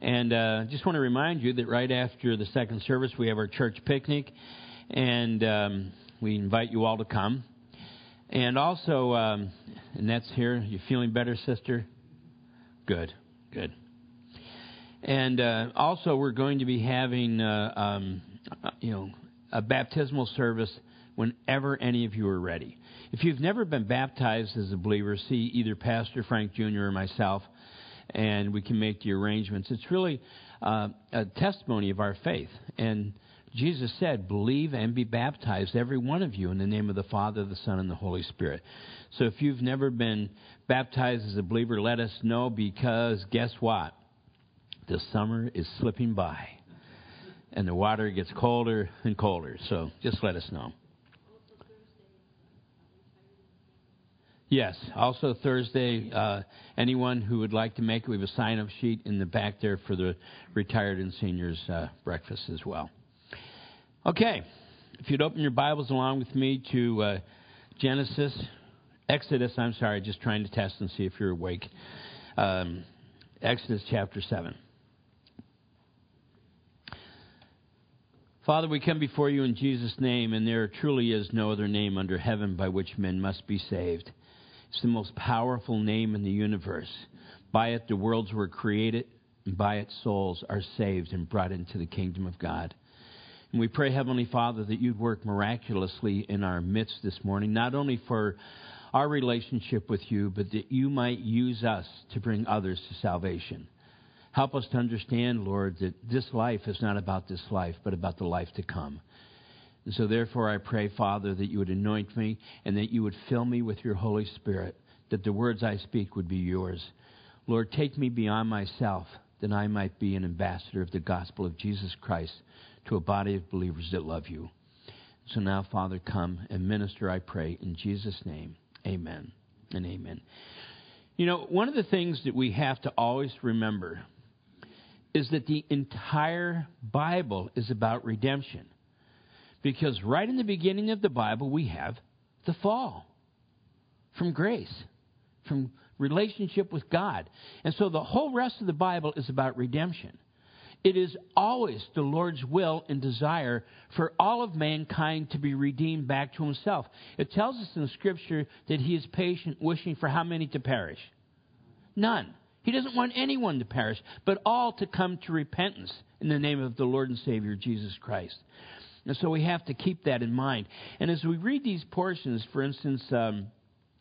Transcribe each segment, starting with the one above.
And uh, just want to remind you that right after the second service, we have our church picnic, and um, we invite you all to come. And also, um, Annette's here. You feeling better, sister? Good, good. And uh, also, we're going to be having, uh, um, you know, a baptismal service whenever any of you are ready. If you've never been baptized as a believer, see either Pastor Frank Jr. or myself, and we can make the arrangements. It's really uh, a testimony of our faith. And Jesus said, Believe and be baptized, every one of you, in the name of the Father, the Son, and the Holy Spirit. So if you've never been baptized as a believer, let us know because guess what? The summer is slipping by and the water gets colder and colder. So just let us know. Yes. Also Thursday, uh, anyone who would like to make it, we have a sign-up sheet in the back there for the retired and seniors uh, breakfast as well. Okay. If you'd open your Bibles along with me to uh, Genesis, Exodus. I'm sorry, just trying to test and see if you're awake. Um, Exodus chapter seven. Father, we come before you in Jesus' name, and there truly is no other name under heaven by which men must be saved. It's the most powerful name in the universe. By it, the worlds were created, and by it, souls are saved and brought into the kingdom of God. And we pray, Heavenly Father, that you'd work miraculously in our midst this morning, not only for our relationship with you, but that you might use us to bring others to salvation. Help us to understand, Lord, that this life is not about this life, but about the life to come. And so, therefore, I pray, Father, that you would anoint me and that you would fill me with your Holy Spirit, that the words I speak would be yours. Lord, take me beyond myself, that I might be an ambassador of the gospel of Jesus Christ to a body of believers that love you. So now, Father, come and minister, I pray, in Jesus' name. Amen and amen. You know, one of the things that we have to always remember is that the entire Bible is about redemption. Because right in the beginning of the Bible, we have the fall from grace, from relationship with God. And so the whole rest of the Bible is about redemption. It is always the Lord's will and desire for all of mankind to be redeemed back to Himself. It tells us in Scripture that He is patient, wishing for how many to perish? None. He doesn't want anyone to perish, but all to come to repentance in the name of the Lord and Savior Jesus Christ. And so we have to keep that in mind. And as we read these portions, for instance, um,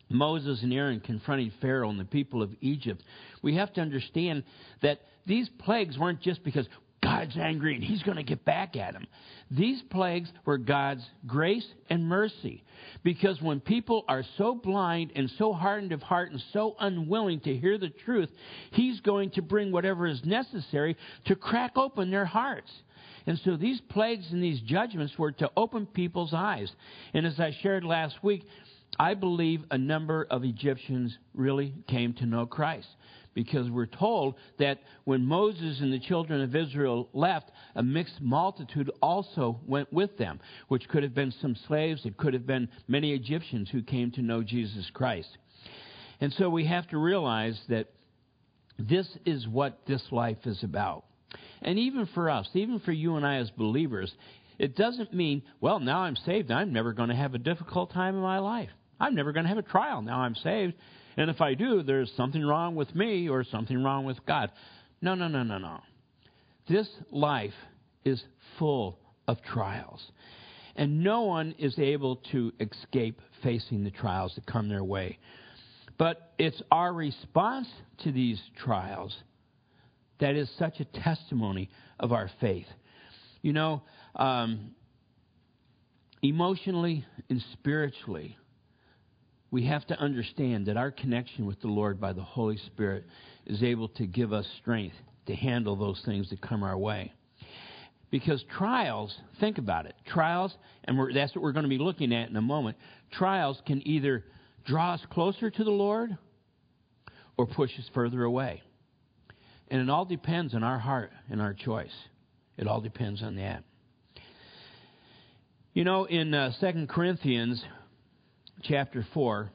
Moses and Aaron confronting Pharaoh and the people of Egypt, we have to understand that these plagues weren't just because God's angry and he's going to get back at them. These plagues were God's grace and mercy. Because when people are so blind and so hardened of heart and so unwilling to hear the truth, he's going to bring whatever is necessary to crack open their hearts. And so these plagues and these judgments were to open people's eyes. And as I shared last week, I believe a number of Egyptians really came to know Christ because we're told that when Moses and the children of Israel left, a mixed multitude also went with them, which could have been some slaves, it could have been many Egyptians who came to know Jesus Christ. And so we have to realize that this is what this life is about. And even for us, even for you and I as believers, it doesn't mean, well, now I'm saved, I'm never going to have a difficult time in my life. I'm never going to have a trial. Now I'm saved. And if I do, there's something wrong with me or something wrong with God. No, no, no, no, no. This life is full of trials. And no one is able to escape facing the trials that come their way. But it's our response to these trials that is such a testimony of our faith. You know, um, emotionally and spiritually, we have to understand that our connection with the Lord by the Holy Spirit is able to give us strength to handle those things that come our way. Because trials, think about it, trials, and that's what we're going to be looking at in a moment, trials can either draw us closer to the Lord or push us further away. And it all depends on our heart and our choice. It all depends on that. You know, in uh, 2 Corinthians, chapter 4,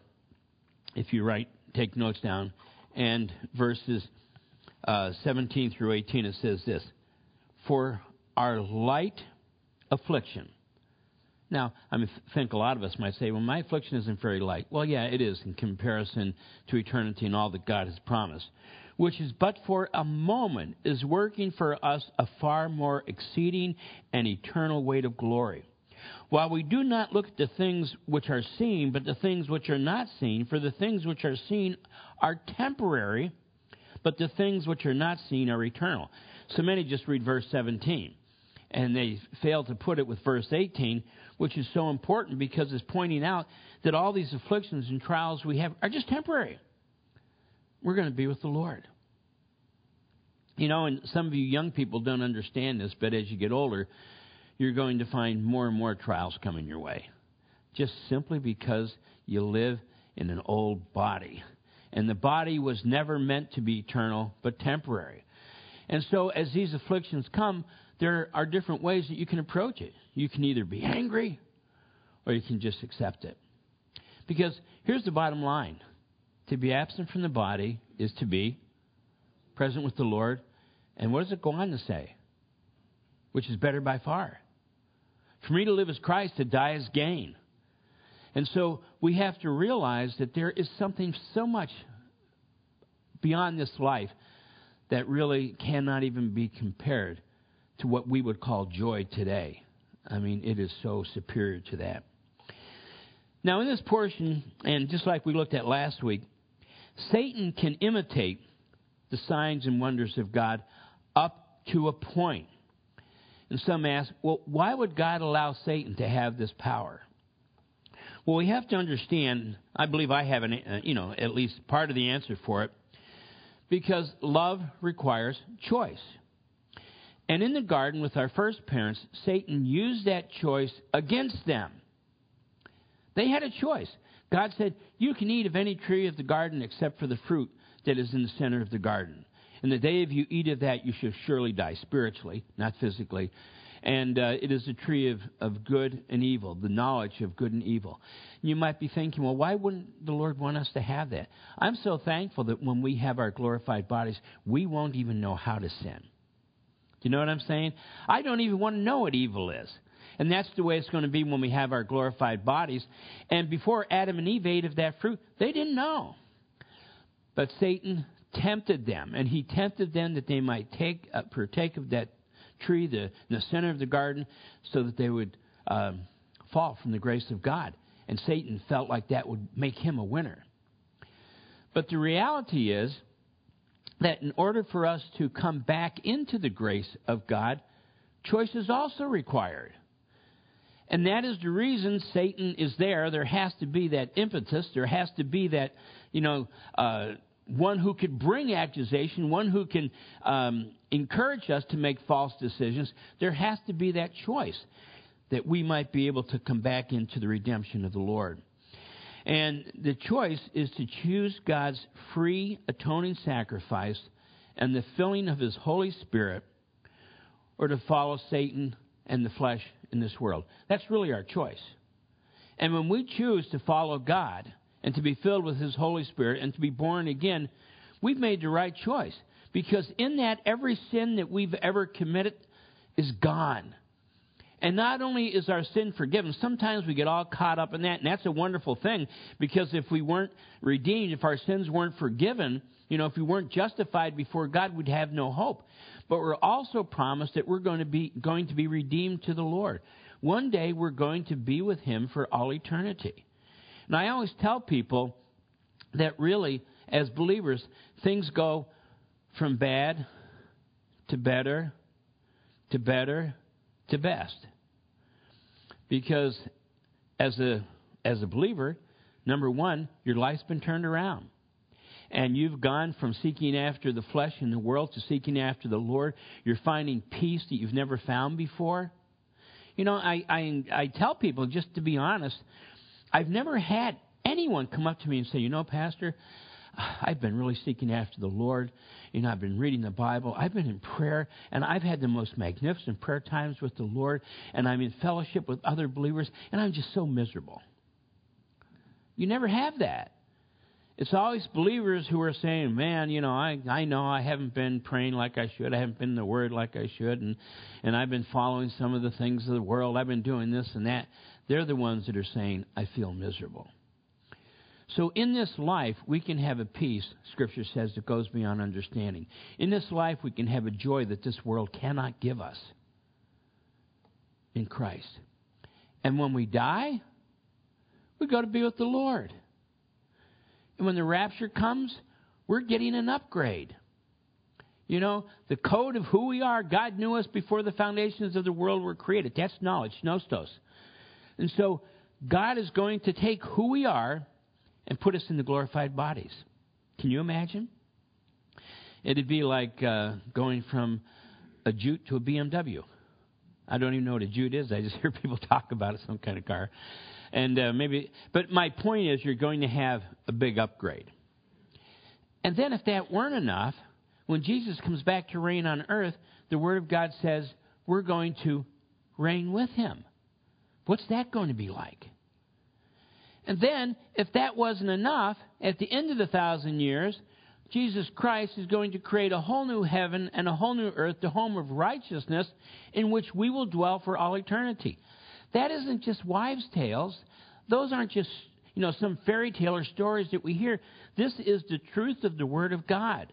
if you write, take notes down, and verses uh, 17 through 18, it says this For our light affliction. Now, I think a lot of us might say, well, my affliction isn't very light. Well, yeah, it is in comparison to eternity and all that God has promised, which is but for a moment is working for us a far more exceeding and eternal weight of glory. While we do not look at the things which are seen, but the things which are not seen, for the things which are seen are temporary, but the things which are not seen are eternal. So many just read verse 17, and they fail to put it with verse 18, which is so important because it's pointing out that all these afflictions and trials we have are just temporary. We're going to be with the Lord. You know, and some of you young people don't understand this, but as you get older, you're going to find more and more trials coming your way. Just simply because you live in an old body. And the body was never meant to be eternal, but temporary. And so, as these afflictions come, there are different ways that you can approach it. You can either be angry or you can just accept it. Because here's the bottom line to be absent from the body is to be present with the Lord. And what does it go on to say? Which is better by far. For me to live as Christ, to die as gain. And so we have to realize that there is something so much beyond this life that really cannot even be compared to what we would call joy today. I mean, it is so superior to that. Now, in this portion, and just like we looked at last week, Satan can imitate the signs and wonders of God up to a point. And some ask, well, why would God allow Satan to have this power? Well, we have to understand, I believe I have an, uh, you know, at least part of the answer for it, because love requires choice. And in the garden with our first parents, Satan used that choice against them. They had a choice. God said, You can eat of any tree of the garden except for the fruit that is in the center of the garden. And the day of you eat of that, you shall surely die spiritually, not physically. And uh, it is a tree of, of good and evil, the knowledge of good and evil. You might be thinking, well, why wouldn't the Lord want us to have that? I'm so thankful that when we have our glorified bodies, we won't even know how to sin. Do you know what I'm saying? I don't even want to know what evil is. And that's the way it's going to be when we have our glorified bodies. And before Adam and Eve ate of that fruit, they didn't know. But Satan tempted them, and he tempted them that they might take uh, partake of that tree, the, in the center of the garden, so that they would um, fall from the grace of God. And Satan felt like that would make him a winner. But the reality is that in order for us to come back into the grace of God, choice is also required. And that is the reason Satan is there. There has to be that impetus. There has to be that, you know, uh, one who could bring accusation, one who can um, encourage us to make false decisions, there has to be that choice that we might be able to come back into the redemption of the Lord. And the choice is to choose God's free atoning sacrifice and the filling of His Holy Spirit, or to follow Satan and the flesh in this world. That's really our choice. And when we choose to follow God, and to be filled with His Holy Spirit and to be born again, we've made the right choice. Because in that, every sin that we've ever committed is gone. And not only is our sin forgiven, sometimes we get all caught up in that, and that's a wonderful thing because if we weren't redeemed, if our sins weren't forgiven, you know, if we weren't justified before God, we'd have no hope. But we're also promised that we're going to be going to be redeemed to the Lord. One day we're going to be with Him for all eternity. And I always tell people that really, as believers, things go from bad to better to better to best. Because as a as a believer, number one, your life's been turned around. And you've gone from seeking after the flesh and the world to seeking after the Lord. You're finding peace that you've never found before. You know, I, I, I tell people, just to be honest, I've never had anyone come up to me and say, you know, Pastor, I've been really seeking after the Lord. You know, I've been reading the Bible. I've been in prayer, and I've had the most magnificent prayer times with the Lord, and I'm in fellowship with other believers, and I'm just so miserable. You never have that. It's always believers who are saying, "Man, you know, I I know I haven't been praying like I should. I haven't been in the Word like I should, and and I've been following some of the things of the world. I've been doing this and that." They're the ones that are saying, "I feel miserable." So in this life, we can have a peace, Scripture says, that goes beyond understanding. In this life, we can have a joy that this world cannot give us in Christ. And when we die, we go to be with the Lord. And when the rapture comes, we're getting an upgrade. You know, the code of who we are, God knew us before the foundations of the world were created. That's knowledge, gnosis. And so God is going to take who we are and put us in the glorified bodies. Can you imagine? It'd be like uh, going from a Jute to a BMW. I don't even know what a Jute is. I just hear people talk about it, some kind of car. And uh, maybe, but my point is, you're going to have a big upgrade. And then, if that weren't enough, when Jesus comes back to reign on earth, the Word of God says we're going to reign with Him. What's that going to be like? And then, if that wasn't enough, at the end of the thousand years, Jesus Christ is going to create a whole new heaven and a whole new earth, the home of righteousness, in which we will dwell for all eternity. That isn't just wives' tales. Those aren't just, you know, some fairy tale or stories that we hear. This is the truth of the Word of God.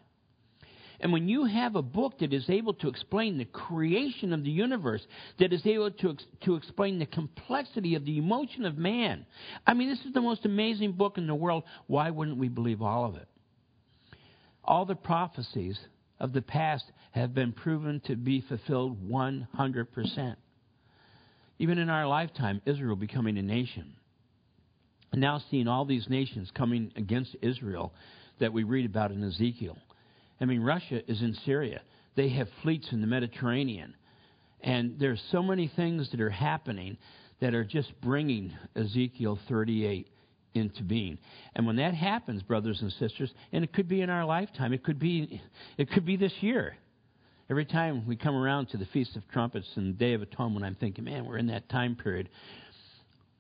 And when you have a book that is able to explain the creation of the universe, that is able to, to explain the complexity of the emotion of man, I mean, this is the most amazing book in the world. Why wouldn't we believe all of it? All the prophecies of the past have been proven to be fulfilled 100% even in our lifetime, Israel becoming a nation. And now seeing all these nations coming against Israel that we read about in Ezekiel. I mean, Russia is in Syria. They have fleets in the Mediterranean. And there's so many things that are happening that are just bringing Ezekiel 38 into being. And when that happens, brothers and sisters, and it could be in our lifetime, it could be it could be this year. Every time we come around to the Feast of Trumpets and the Day of Atonement, I'm thinking, man, we're in that time period.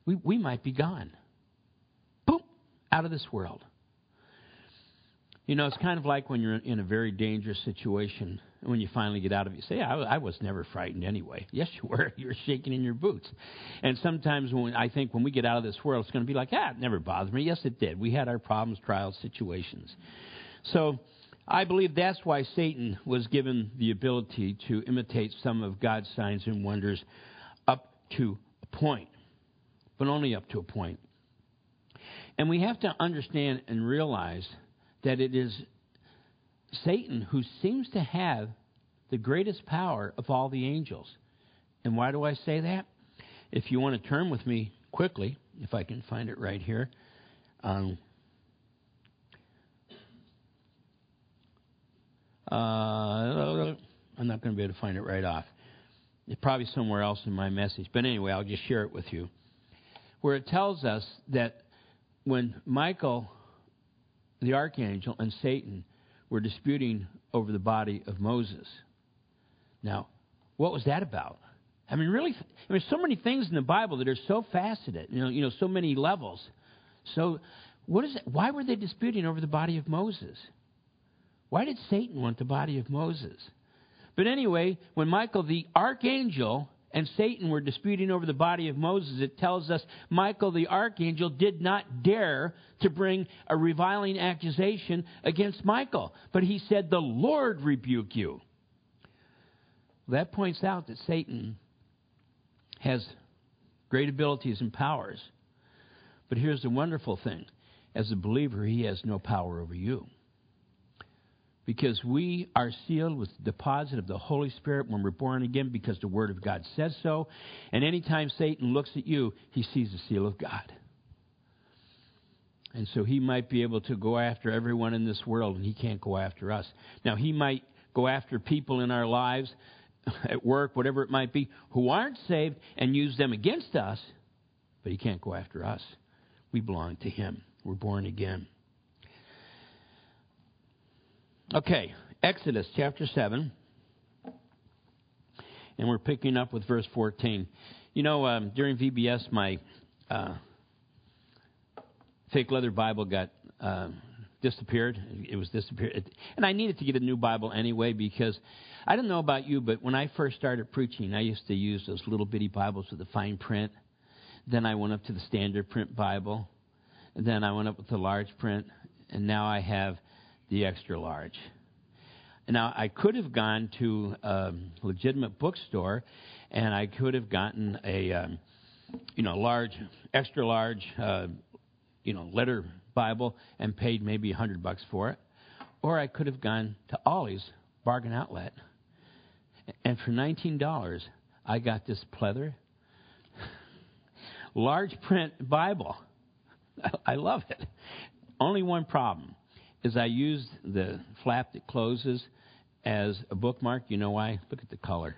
We, we might be gone. Boom! Out of this world. You know, it's kind of like when you're in a very dangerous situation, and when you finally get out of it, you say, I, I was never frightened anyway. Yes, you were. You were shaking in your boots. And sometimes when I think when we get out of this world, it's going to be like, ah, it never bothered me. Yes, it did. We had our problems, trials, situations. So, I believe that's why Satan was given the ability to imitate some of God's signs and wonders up to a point, but only up to a point. And we have to understand and realize that it is Satan who seems to have the greatest power of all the angels. And why do I say that? If you want to turn with me quickly, if I can find it right here. Um, Uh, I'm not going to be able to find it right off. It's probably somewhere else in my message. But anyway, I'll just share it with you. Where it tells us that when Michael, the archangel, and Satan were disputing over the body of Moses. Now, what was that about? I mean, really, I mean, so many things in the Bible that are so faceted, you know, you know, so many levels. So, what is it? Why were they disputing over the body of Moses? Why did Satan want the body of Moses? But anyway, when Michael the archangel and Satan were disputing over the body of Moses, it tells us Michael the archangel did not dare to bring a reviling accusation against Michael, but he said, The Lord rebuke you. That points out that Satan has great abilities and powers. But here's the wonderful thing as a believer, he has no power over you because we are sealed with the deposit of the Holy Spirit when we're born again because the Word of God says so. And anytime Satan looks at you, he sees the seal of God. And so he might be able to go after everyone in this world, and he can't go after us. Now, he might go after people in our lives, at work, whatever it might be, who aren't saved and use them against us, but he can't go after us. We belong to him. We're born again. Okay, Exodus chapter 7. And we're picking up with verse 14. You know, um, during VBS, my uh, fake leather Bible got uh, disappeared. It was disappeared. And I needed to get a new Bible anyway because I don't know about you, but when I first started preaching, I used to use those little bitty Bibles with the fine print. Then I went up to the standard print Bible. Then I went up with the large print. And now I have the extra large. Now, I could have gone to a legitimate bookstore and I could have gotten a, um, you know, large, extra large, uh, you know, letter Bible and paid maybe a hundred bucks for it. Or I could have gone to Ollie's bargain outlet. And for $19, I got this pleather, large print Bible. I love it. Only one problem is I used the flap that closes as a bookmark. You know why? Look at the color.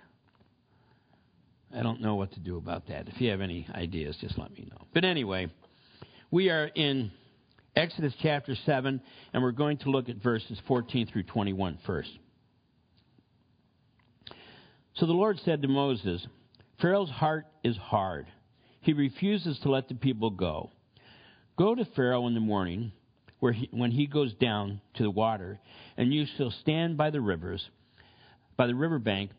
I don't know what to do about that. If you have any ideas, just let me know. But anyway, we are in Exodus chapter 7, and we're going to look at verses 14 through 21 first. So the Lord said to Moses, Pharaoh's heart is hard. He refuses to let the people go. Go to Pharaoh in the morning where he, when he goes down to the water, and you shall stand by the rivers, by the river bank,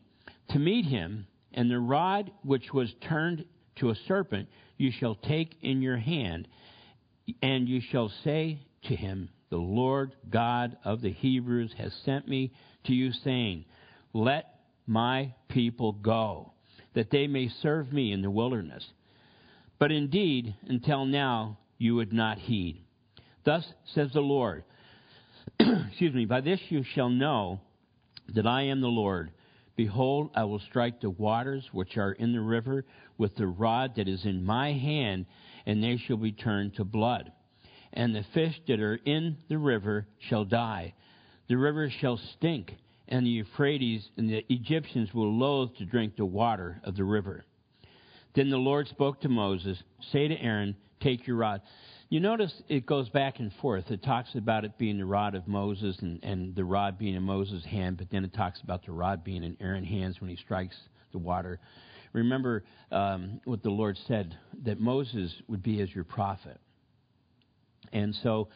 to meet him, and the rod which was turned to a serpent you shall take in your hand, and you shall say to him, The Lord God of the Hebrews has sent me to you, saying, Let my people go, that they may serve me in the wilderness. But indeed, until now, you would not heed. Thus says the Lord, excuse me, by this you shall know that I am the Lord. Behold, I will strike the waters which are in the river with the rod that is in my hand, and they shall be turned to blood. And the fish that are in the river shall die. The river shall stink, and the Euphrates and the Egyptians will loathe to drink the water of the river. Then the Lord spoke to Moses, Say to Aaron, Take your rod. You notice it goes back and forth. It talks about it being the rod of Moses and, and the rod being in Moses' hand, but then it talks about the rod being in Aaron's hands when he strikes the water. Remember um, what the Lord said that Moses would be as your prophet. And so,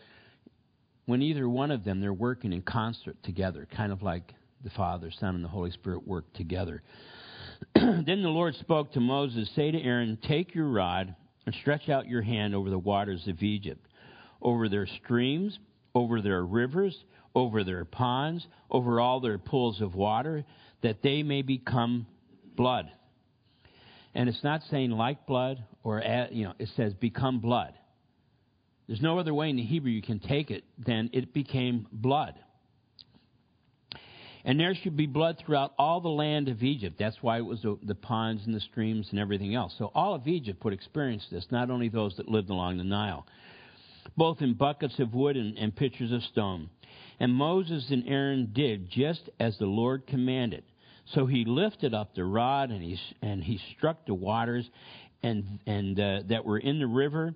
when either one of them, they're working in concert together, kind of like the Father, Son, and the Holy Spirit work together. then the Lord spoke to Moses Say to Aaron, Take your rod and stretch out your hand over the waters of Egypt, over their streams, over their rivers, over their ponds, over all their pools of water, that they may become blood. And it's not saying like blood or, you know, it says become blood. There's no other way in the Hebrew you can take it than it became blood. And there should be blood throughout all the land of Egypt. That's why it was the, the, ponds and the streams and everything else. So all of Egypt would experience this, not only those that lived along the Nile, both in buckets of wood and, and pitchers of stone. And Moses and Aaron did just as the Lord commanded. So he lifted up the rod and he, and he struck the waters and, and uh, that were in the river,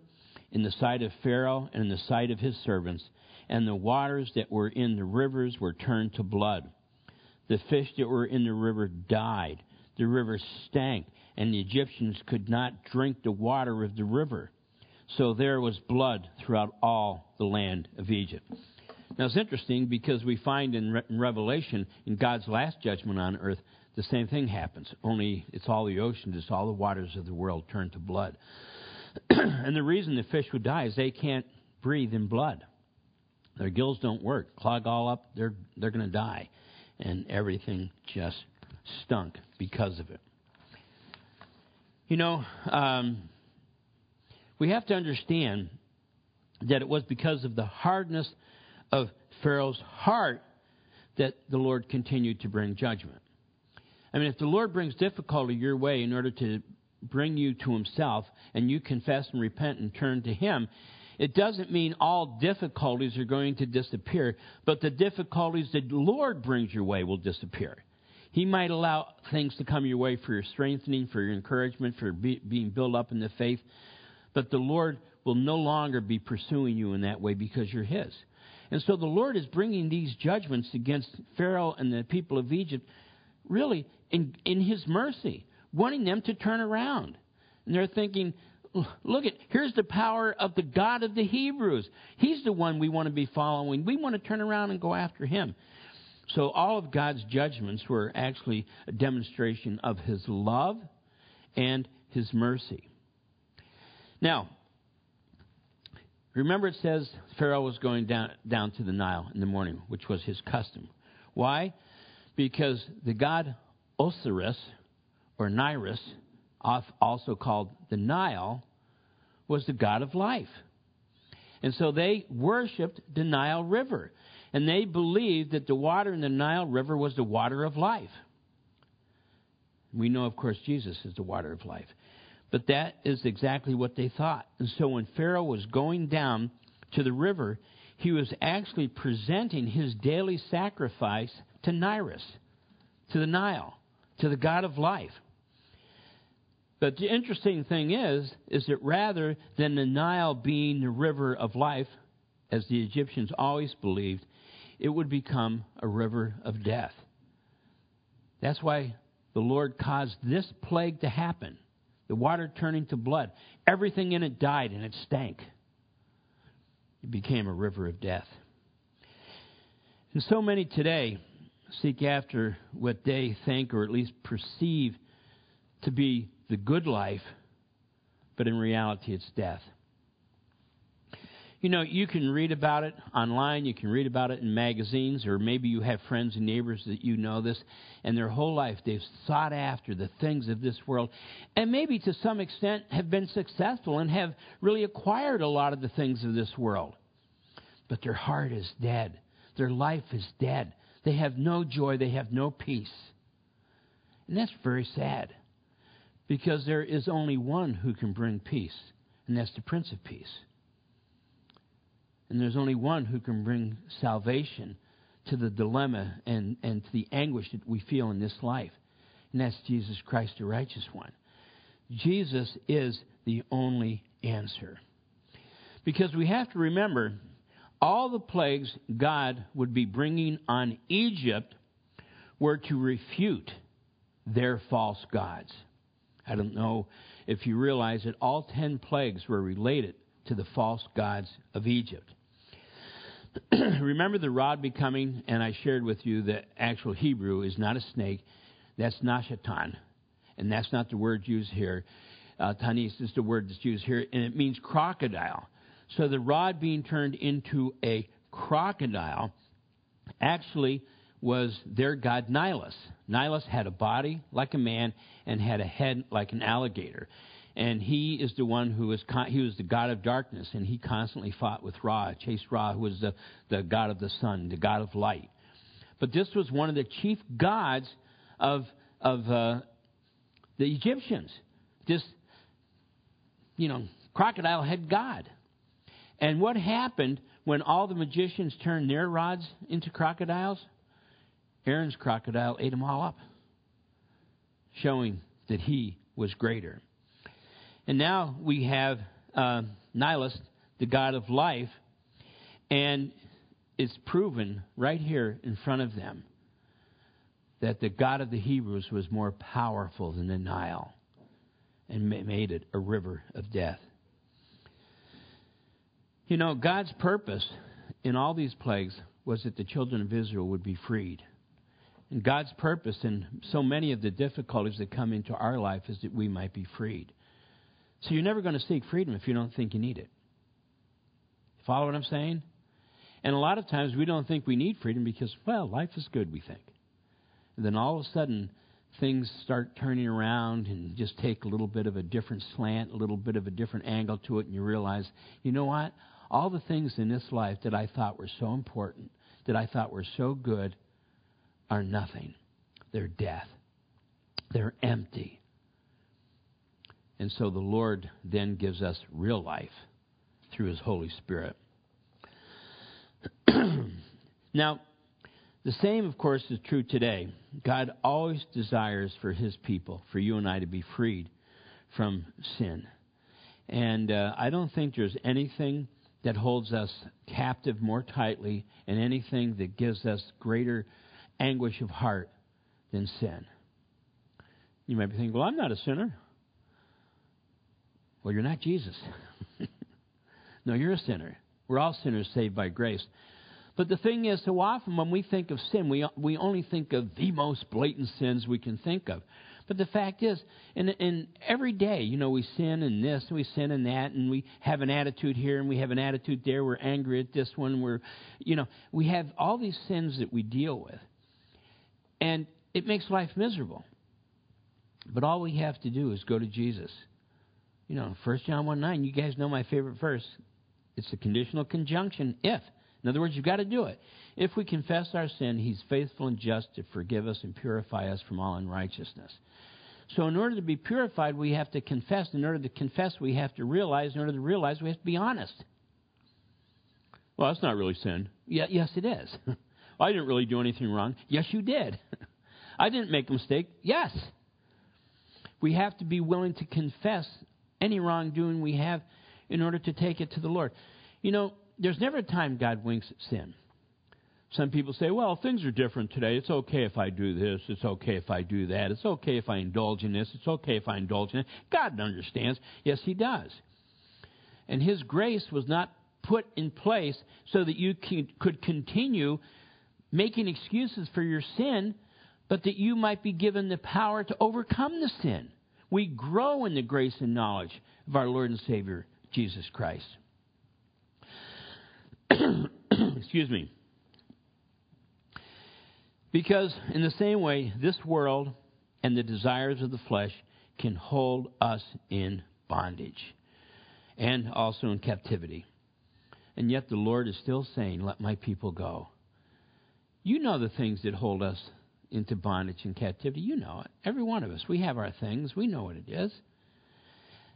in the sight of Pharaoh and in the sight of his servants. And the waters that were in the rivers were turned to blood the fish that were in the river died. The river stank, and the Egyptians could not drink the water of the river. So there was blood throughout all the land of Egypt. Now it's interesting because we find in, Re- in Revelation, in God's last judgment on earth, the same thing happens. Only it's all the oceans, it's all the waters of the world turned to blood. and the reason the fish would die is they can't breathe in blood. Their gills don't work, clog all up, they're, they're going to die and everything just stunk because of it. You know, um, we have to understand that it was because of the hardness of Pharaoh's heart that the Lord continued to bring judgment. I mean, if the Lord brings difficulty your way in order to bring you to Himself, and you confess and repent and turn to Him, it doesn't mean all difficulties are going to disappear, but the difficulties the Lord brings your way will disappear. He might allow things to come your way for your strengthening, for your encouragement, for be, being built up in the faith, but the Lord will no longer be pursuing you in that way because you're His. And so the Lord is bringing these judgments against Pharaoh and the people of Egypt really in, in His mercy, wanting them to turn around. And they're thinking, look at here's the power of the God of the Hebrews. He's the one we want to be following. We want to turn around and go after him. So all of God's judgments were actually a demonstration of his love and his mercy. Now, remember it says Pharaoh was going down, down to the Nile in the morning, which was his custom. Why? Because the god Osiris, or Nilus, also called the Nile, was the god of life. And so they worshiped the Nile River. And they believed that the water in the Nile River was the water of life. We know, of course, Jesus is the water of life. But that is exactly what they thought. And so when Pharaoh was going down to the river, he was actually presenting his daily sacrifice to Nilus, to the Nile, to the God of life. But the interesting thing is, is that rather than the Nile being the river of life, as the Egyptians always believed, it would become a river of death. That's why the Lord caused this plague to happen the water turning to blood. Everything in it died and it stank. It became a river of death. And so many today seek after what they think or at least perceive to be the good life, but in reality it's death. You know, you can read about it online, you can read about it in magazines, or maybe you have friends and neighbors that you know this, and their whole life they've sought after the things of this world, and maybe to some extent have been successful and have really acquired a lot of the things of this world. But their heart is dead, their life is dead. They have no joy, they have no peace. And that's very sad because there is only one who can bring peace, and that's the Prince of Peace. And there's only one who can bring salvation to the dilemma and, and to the anguish that we feel in this life. And that's Jesus Christ, the righteous one. Jesus is the only answer. Because we have to remember all the plagues God would be bringing on Egypt were to refute their false gods. I don't know if you realize that all ten plagues were related to the false gods of Egypt. Remember the rod becoming, and I shared with you that actual Hebrew is not a snake, that's nashatan, and that's not the word used here. Uh, tannin is the word that's used here, and it means crocodile. So the rod being turned into a crocodile actually was their god Nilus. Nilus had a body like a man and had a head like an alligator and he is the one who was con- he was the god of darkness, and he constantly fought with Ra, chased Ra, who was the, the god of the sun, the god of light. But this was one of the chief gods of of uh, the Egyptians. This, you know, crocodile head god. And what happened when all the magicians turned their rods into crocodiles? Aaron's crocodile ate them all up, showing that he was greater. And now we have uh, Nilus, the God of life, and it's proven right here in front of them that the God of the Hebrews was more powerful than the Nile and made it a river of death. You know, God's purpose in all these plagues was that the children of Israel would be freed. And God's purpose in so many of the difficulties that come into our life is that we might be freed. So you're never going to seek freedom if you don't think you need it. Follow what I'm saying? And a lot of times we don't think we need freedom because, well, life is good, we think. And then all of a sudden, things start turning around and just take a little bit of a different slant, a little bit of a different angle to it, and you realize, you know what? All the things in this life that I thought were so important, that I thought were so good, are nothing. They're death. They're empty. And so the Lord then gives us real life through His Holy Spirit. now, the same, of course, is true today. God always desires for His people, for you and I, to be freed from sin. And uh, I don't think there's anything that holds us captive more tightly and anything that gives us greater anguish of heart than sin. You might be thinking, well, I'm not a sinner. Well, you're not Jesus. no, you're a sinner. We're all sinners saved by grace. But the thing is, so often when we think of sin, we, we only think of the most blatant sins we can think of. But the fact is, in, in every day, you know, we sin in this, and we sin in that, and we have an attitude here, and we have an attitude there. We're angry at this one. We're, you know, we have all these sins that we deal with. And it makes life miserable. But all we have to do is go to Jesus. You know, 1 John 1 9, you guys know my favorite verse. It's a conditional conjunction, if. In other words, you've got to do it. If we confess our sin, He's faithful and just to forgive us and purify us from all unrighteousness. So, in order to be purified, we have to confess. In order to confess, we have to realize. In order to realize, we have to be honest. Well, that's not really sin. Yeah, yes, it is. I didn't really do anything wrong. Yes, you did. I didn't make a mistake. Yes. We have to be willing to confess any wrongdoing we have in order to take it to the Lord. You know, there's never a time God winks at sin. Some people say, well, things are different today. It's okay if I do this. It's okay if I do that. It's okay if I indulge in this. It's okay if I indulge in it. God understands. Yes, He does. And His grace was not put in place so that you could continue making excuses for your sin, but that you might be given the power to overcome the sin. We grow in the grace and knowledge of our Lord and Savior, Jesus Christ. Excuse me. Because, in the same way, this world and the desires of the flesh can hold us in bondage and also in captivity. And yet, the Lord is still saying, Let my people go. You know the things that hold us into bondage and captivity. You know it. Every one of us. We have our things, we know what it is.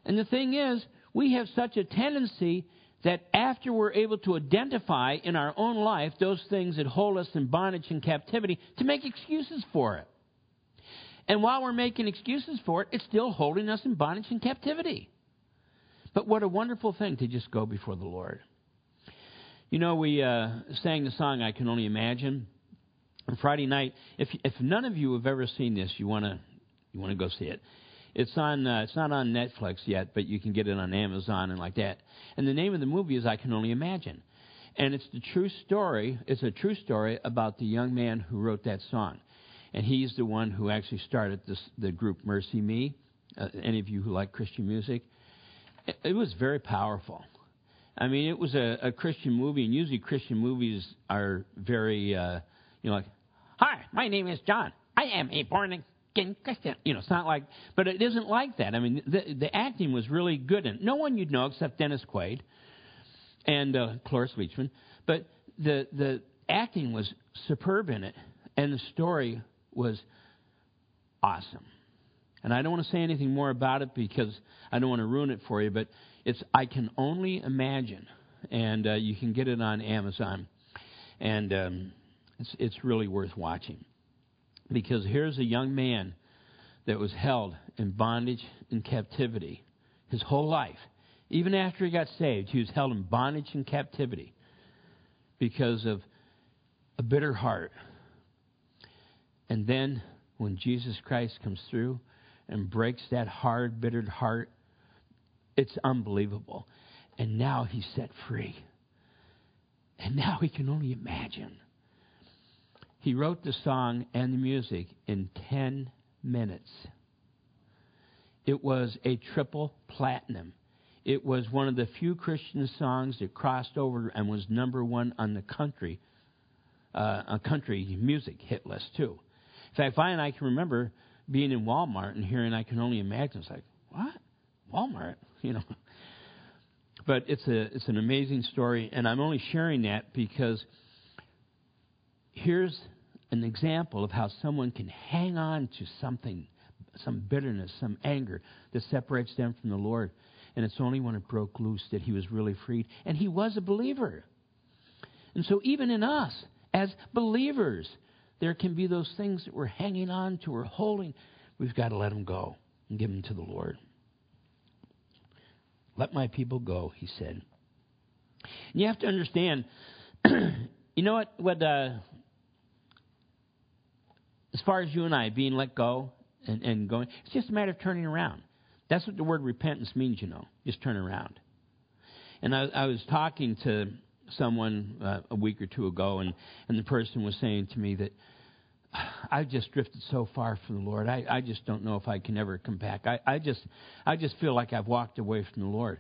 And the thing is, we have such a tendency that after we're able to identify in our own life those things that hold us in bondage and captivity, to make excuses for it. And while we're making excuses for it, it's still holding us in bondage and captivity. But what a wonderful thing to just go before the Lord. You know, we uh, sang the song "I Can Only Imagine" on Friday night. If if none of you have ever seen this, you want to you want to go see it. It's on. Uh, it's not on Netflix yet, but you can get it on Amazon and like that. And the name of the movie is I Can Only Imagine, and it's the true story. It's a true story about the young man who wrote that song, and he's the one who actually started this, the group MercyMe. Uh, any of you who like Christian music, it, it was very powerful. I mean, it was a, a Christian movie, and usually Christian movies are very, uh, you know, like, "Hi, my name is John. I am a born again Christian. you know, it's not like, but it isn't like that. I mean, the, the acting was really good, and no one you'd know except Dennis Quaid and uh, Cloris Leachman, but the the acting was superb in it, and the story was awesome. And I don't want to say anything more about it because I don't want to ruin it for you, but it's I can only imagine, and uh, you can get it on Amazon, and um, it's it's really worth watching. Because here's a young man that was held in bondage and captivity his whole life. Even after he got saved, he was held in bondage and captivity because of a bitter heart. And then when Jesus Christ comes through and breaks that hard, bittered heart, it's unbelievable. And now he's set free. And now he can only imagine he wrote the song and the music in 10 minutes. It was a triple platinum. It was one of the few Christian songs that crossed over and was number one on the country, uh, a country music hit list too. In fact, I and I can remember being in Walmart and hearing "I Can Only Imagine." It's like, what? Walmart, you know. But it's a it's an amazing story, and I'm only sharing that because here's an example of how someone can hang on to something, some bitterness, some anger that separates them from the Lord. And it's only when it broke loose that he was really freed. And he was a believer. And so, even in us, as believers, there can be those things that we're hanging on to or holding. We've got to let them go and give them to the Lord. Let my people go, he said. And you have to understand, you know what? What uh, as far as you and I being let go and, and going, it's just a matter of turning around. That's what the word repentance means, you know. Just turn around. And I, I was talking to someone uh, a week or two ago, and, and the person was saying to me that I've just drifted so far from the Lord. I, I just don't know if I can ever come back. I, I just I just feel like I've walked away from the Lord.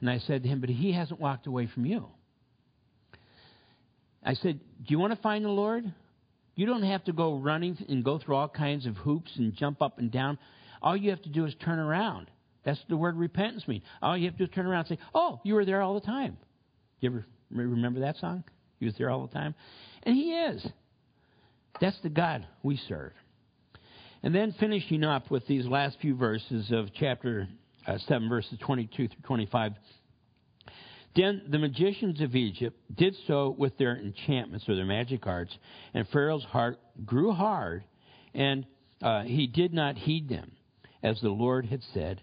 And I said to him, But he hasn't walked away from you. I said, Do you want to find the Lord? You don't have to go running and go through all kinds of hoops and jump up and down. All you have to do is turn around. That's the word repentance means. All you have to do is turn around and say, Oh, you were there all the time. You ever remember that song? He was there all the time. And he is. That's the God we serve. And then finishing up with these last few verses of chapter uh, 7, verses 22 through 25. Then the magicians of Egypt did so with their enchantments or their magic arts, and Pharaoh's heart grew hard, and uh, he did not heed them, as the Lord had said.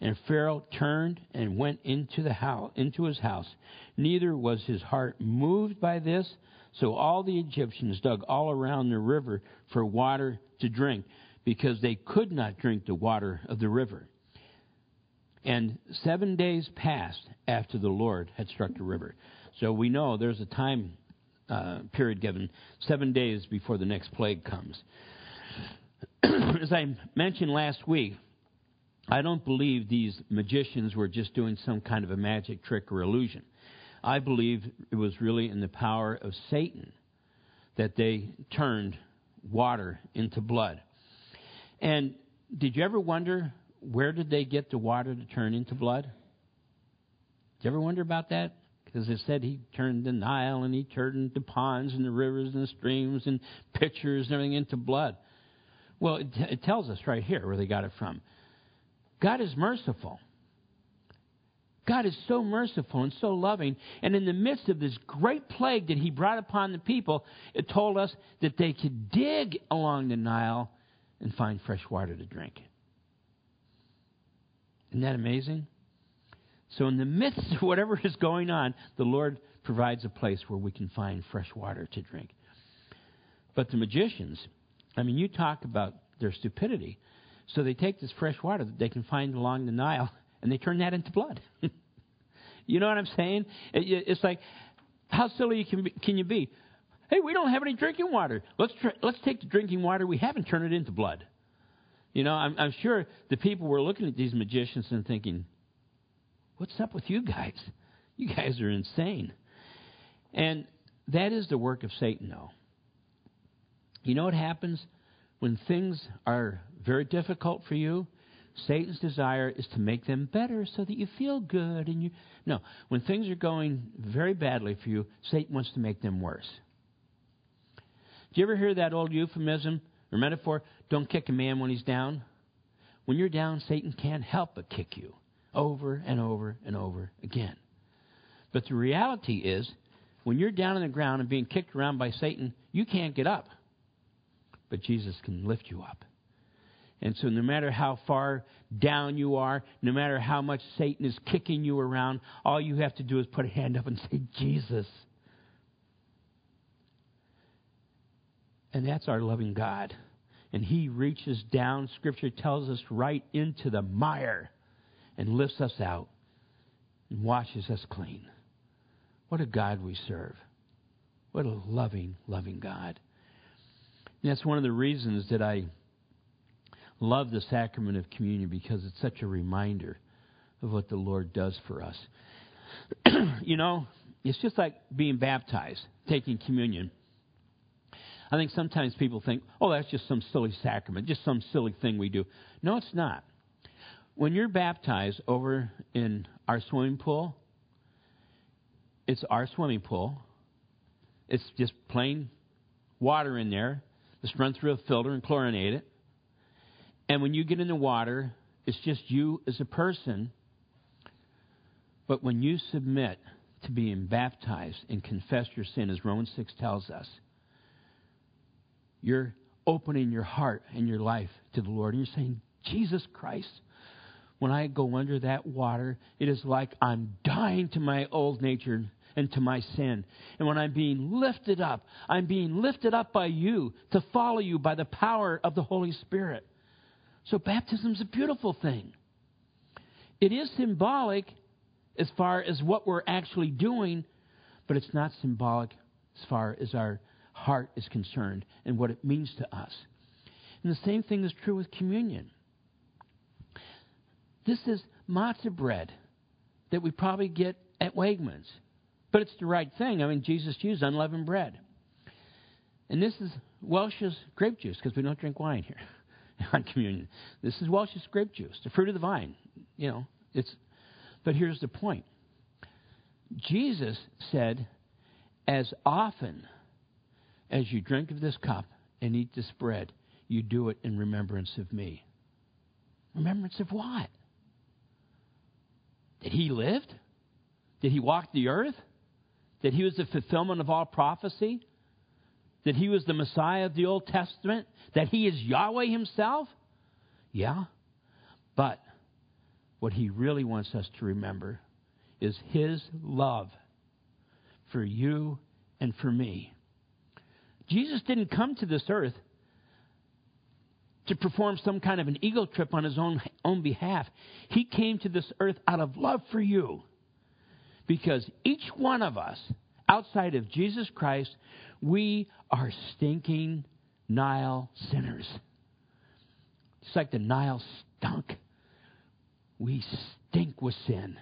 And Pharaoh turned and went into the house, into his house. Neither was his heart moved by this, so all the Egyptians dug all around the river for water to drink, because they could not drink the water of the river. And seven days passed after the Lord had struck the river. So we know there's a time uh, period given, seven days before the next plague comes. As I mentioned last week, I don't believe these magicians were just doing some kind of a magic trick or illusion. I believe it was really in the power of Satan that they turned water into blood. And did you ever wonder where did they get the water to turn into blood? Did you ever wonder about that? Because it said he turned the Nile and he turned the ponds and the rivers and the streams and pitchers and everything into blood. Well, it, it tells us right here where they got it from. God is merciful. God is so merciful and so loving. And in the midst of this great plague that he brought upon the people, it told us that they could dig along the Nile and find fresh water to drink. Isn't that amazing? So, in the midst of whatever is going on, the Lord provides a place where we can find fresh water to drink. But the magicians, I mean, you talk about their stupidity. So they take this fresh water that they can find along the Nile and they turn that into blood. you know what I'm saying? It's like, how silly can, can you be? Hey, we don't have any drinking water. Let's tr- let's take the drinking water we have and turn it into blood. You know, I'm, I'm sure the people were looking at these magicians and thinking, "What's up with you guys? You guys are insane." And that is the work of Satan, though. You know what happens when things are very difficult for you? Satan's desire is to make them better so that you feel good and you No, when things are going very badly for you, Satan wants to make them worse. Do you ever hear that old euphemism or metaphor? Don't kick a man when he's down. When you're down, Satan can't help but kick you over and over and over again. But the reality is, when you're down on the ground and being kicked around by Satan, you can't get up. But Jesus can lift you up. And so, no matter how far down you are, no matter how much Satan is kicking you around, all you have to do is put a hand up and say, Jesus. And that's our loving God. And He reaches down, Scripture tells us, right into the mire and lifts us out and washes us clean. What a God we serve. What a loving, loving God. And that's one of the reasons that I love the sacrament of communion because it's such a reminder of what the Lord does for us. you know, it's just like being baptized, taking communion. I think sometimes people think, oh, that's just some silly sacrament, just some silly thing we do. No, it's not. When you're baptized over in our swimming pool, it's our swimming pool. It's just plain water in there. Just run through a filter and chlorinate it. And when you get in the water, it's just you as a person. But when you submit to being baptized and confess your sin, as Romans 6 tells us, you're opening your heart and your life to the Lord. And you're saying, Jesus Christ, when I go under that water, it is like I'm dying to my old nature and to my sin. And when I'm being lifted up, I'm being lifted up by you to follow you by the power of the Holy Spirit. So baptism is a beautiful thing. It is symbolic as far as what we're actually doing, but it's not symbolic as far as our heart is concerned and what it means to us. And the same thing is true with communion. This is matzah bread that we probably get at Wegmans. But it's the right thing. I mean, Jesus used unleavened bread. And this is Welch's grape juice because we don't drink wine here on communion. This is Welch's grape juice, the fruit of the vine. You know, it's. But here's the point. Jesus said, "As often as you drink of this cup and eat this bread, you do it in remembrance of me." Remembrance of what? That he lived? That he walked the earth? That he was the fulfillment of all prophecy? That he was the Messiah of the Old Testament? That he is Yahweh himself? Yeah. But what he really wants us to remember is his love for you and for me. Jesus didn't come to this earth to perform some kind of an ego trip on his own, own behalf. He came to this earth out of love for you. Because each one of us, outside of Jesus Christ, we are stinking Nile sinners. It's like the Nile stunk. We stink with sin.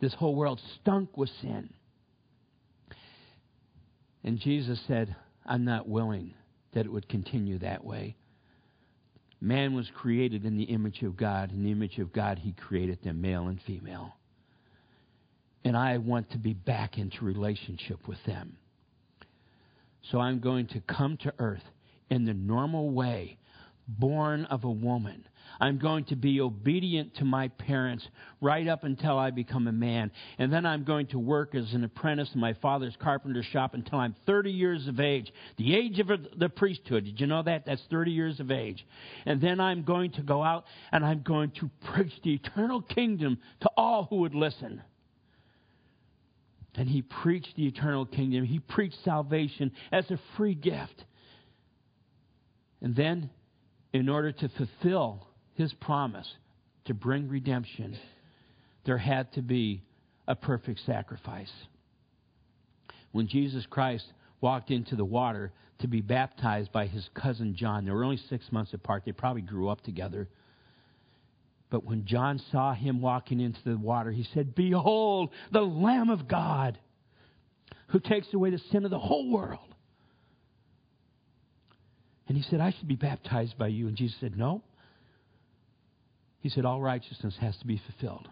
This whole world stunk with sin. And Jesus said, I'm not willing that it would continue that way. Man was created in the image of God. In the image of God, He created them, male and female. And I want to be back into relationship with them. So I'm going to come to earth in the normal way, born of a woman, I'm going to be obedient to my parents right up until I become a man. And then I'm going to work as an apprentice in my father's carpenter shop until I'm 30 years of age. The age of the priesthood. Did you know that? That's 30 years of age. And then I'm going to go out and I'm going to preach the eternal kingdom to all who would listen. And he preached the eternal kingdom. He preached salvation as a free gift. And then, in order to fulfill his promise to bring redemption, there had to be a perfect sacrifice. When Jesus Christ walked into the water to be baptized by his cousin John, they were only six months apart. They probably grew up together. But when John saw him walking into the water, he said, Behold, the Lamb of God who takes away the sin of the whole world. And he said, I should be baptized by you. And Jesus said, No. He said, All righteousness has to be fulfilled.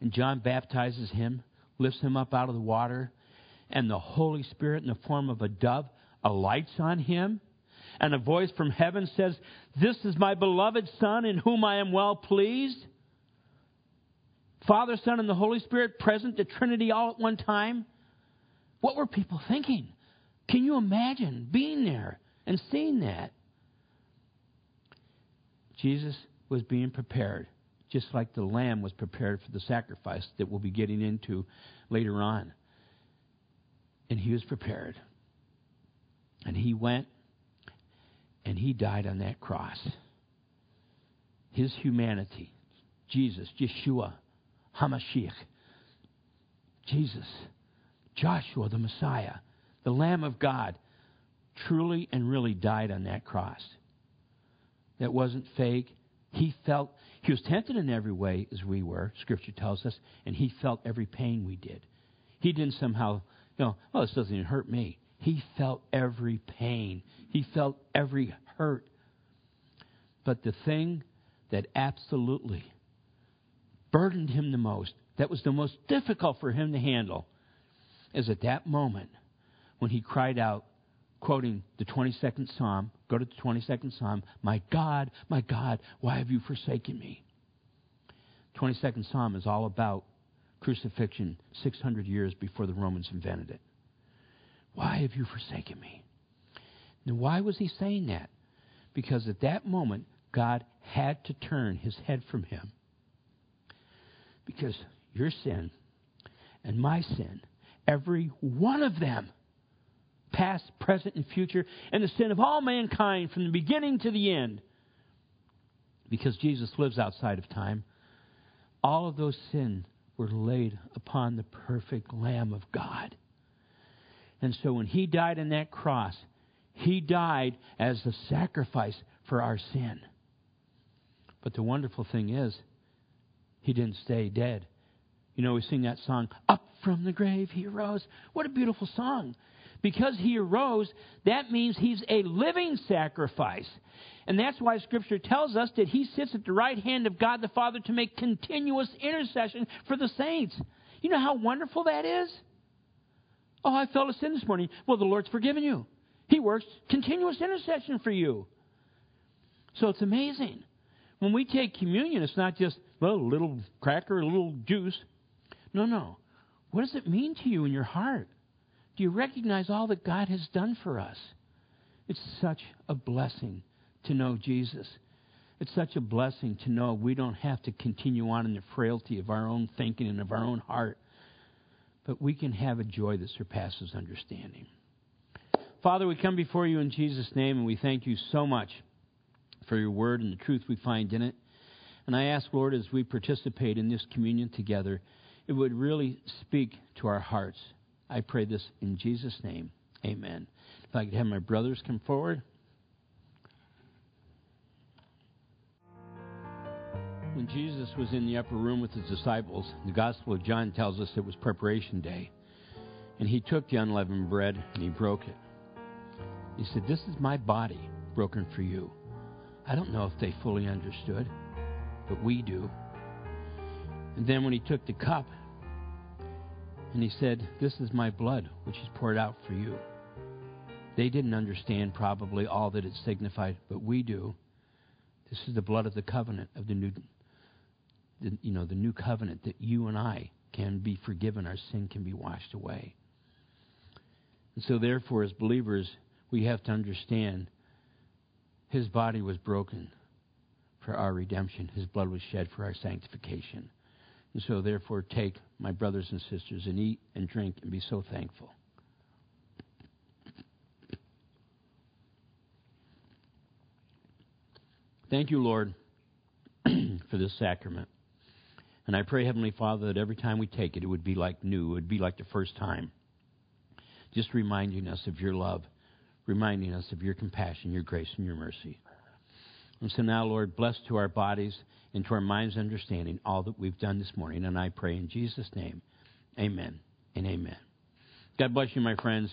And John baptizes him, lifts him up out of the water, and the Holy Spirit, in the form of a dove, alights on him. And a voice from heaven says, This is my beloved Son in whom I am well pleased. Father, Son, and the Holy Spirit present, the Trinity all at one time. What were people thinking? Can you imagine being there and seeing that? Jesus was being prepared, just like the lamb was prepared for the sacrifice that we'll be getting into later on. And he was prepared. And he went and he died on that cross. His humanity, Jesus, Yeshua, Hamashiach, Jesus, Joshua, the Messiah, the Lamb of God, truly and really died on that cross. That wasn't fake. He felt, he was tempted in every way as we were, Scripture tells us, and he felt every pain we did. He didn't somehow, you know, oh, this doesn't even hurt me. He felt every pain, he felt every hurt. But the thing that absolutely burdened him the most, that was the most difficult for him to handle, is at that moment when he cried out, quoting the 22nd Psalm. Go to the 22nd Psalm. My God, my God, why have you forsaken me? 22nd Psalm is all about crucifixion 600 years before the Romans invented it. Why have you forsaken me? Now, why was he saying that? Because at that moment, God had to turn his head from him. Because your sin and my sin, every one of them, past, present, and future, and the sin of all mankind from the beginning to the end. Because Jesus lives outside of time. all of those sins were laid upon the perfect Lamb of God. And so when he died on that cross, he died as the sacrifice for our sin. But the wonderful thing is, he didn't stay dead. You know, we sing that song, Up from the grave he arose. What a beautiful song. Because he arose, that means he's a living sacrifice. And that's why Scripture tells us that he sits at the right hand of God the Father to make continuous intercession for the saints. You know how wonderful that is? Oh, I fell a sin this morning. Well, the Lord's forgiven you. He works continuous intercession for you. So it's amazing. When we take communion, it's not just, well, a little cracker, a little juice. No, no. What does it mean to you in your heart? Do you recognize all that God has done for us? It's such a blessing to know Jesus. It's such a blessing to know we don't have to continue on in the frailty of our own thinking and of our own heart, but we can have a joy that surpasses understanding. Father, we come before you in Jesus' name and we thank you so much for your word and the truth we find in it. And I ask, Lord, as we participate in this communion together, it would really speak to our hearts. I pray this in Jesus' name. Amen. If I could have my brothers come forward. When Jesus was in the upper room with his disciples, the Gospel of John tells us it was preparation day. And he took the unleavened bread and he broke it. He said, This is my body broken for you. I don't know if they fully understood, but we do. And then when he took the cup, and he said, This is my blood, which is poured out for you. They didn't understand probably all that it signified, but we do. This is the blood of the covenant of the new, the, you know, the new covenant that you and I can be forgiven, our sin can be washed away. And so, therefore, as believers, we have to understand his body was broken for our redemption, his blood was shed for our sanctification. And so, therefore, take, my brothers and sisters, and eat and drink and be so thankful. Thank you, Lord, for this sacrament. And I pray, Heavenly Father, that every time we take it, it would be like new, it would be like the first time. Just reminding us of your love, reminding us of your compassion, your grace, and your mercy. And so now, Lord, bless to our bodies and to our minds' understanding all that we've done this morning. And I pray in Jesus' name, amen and amen. God bless you, my friends.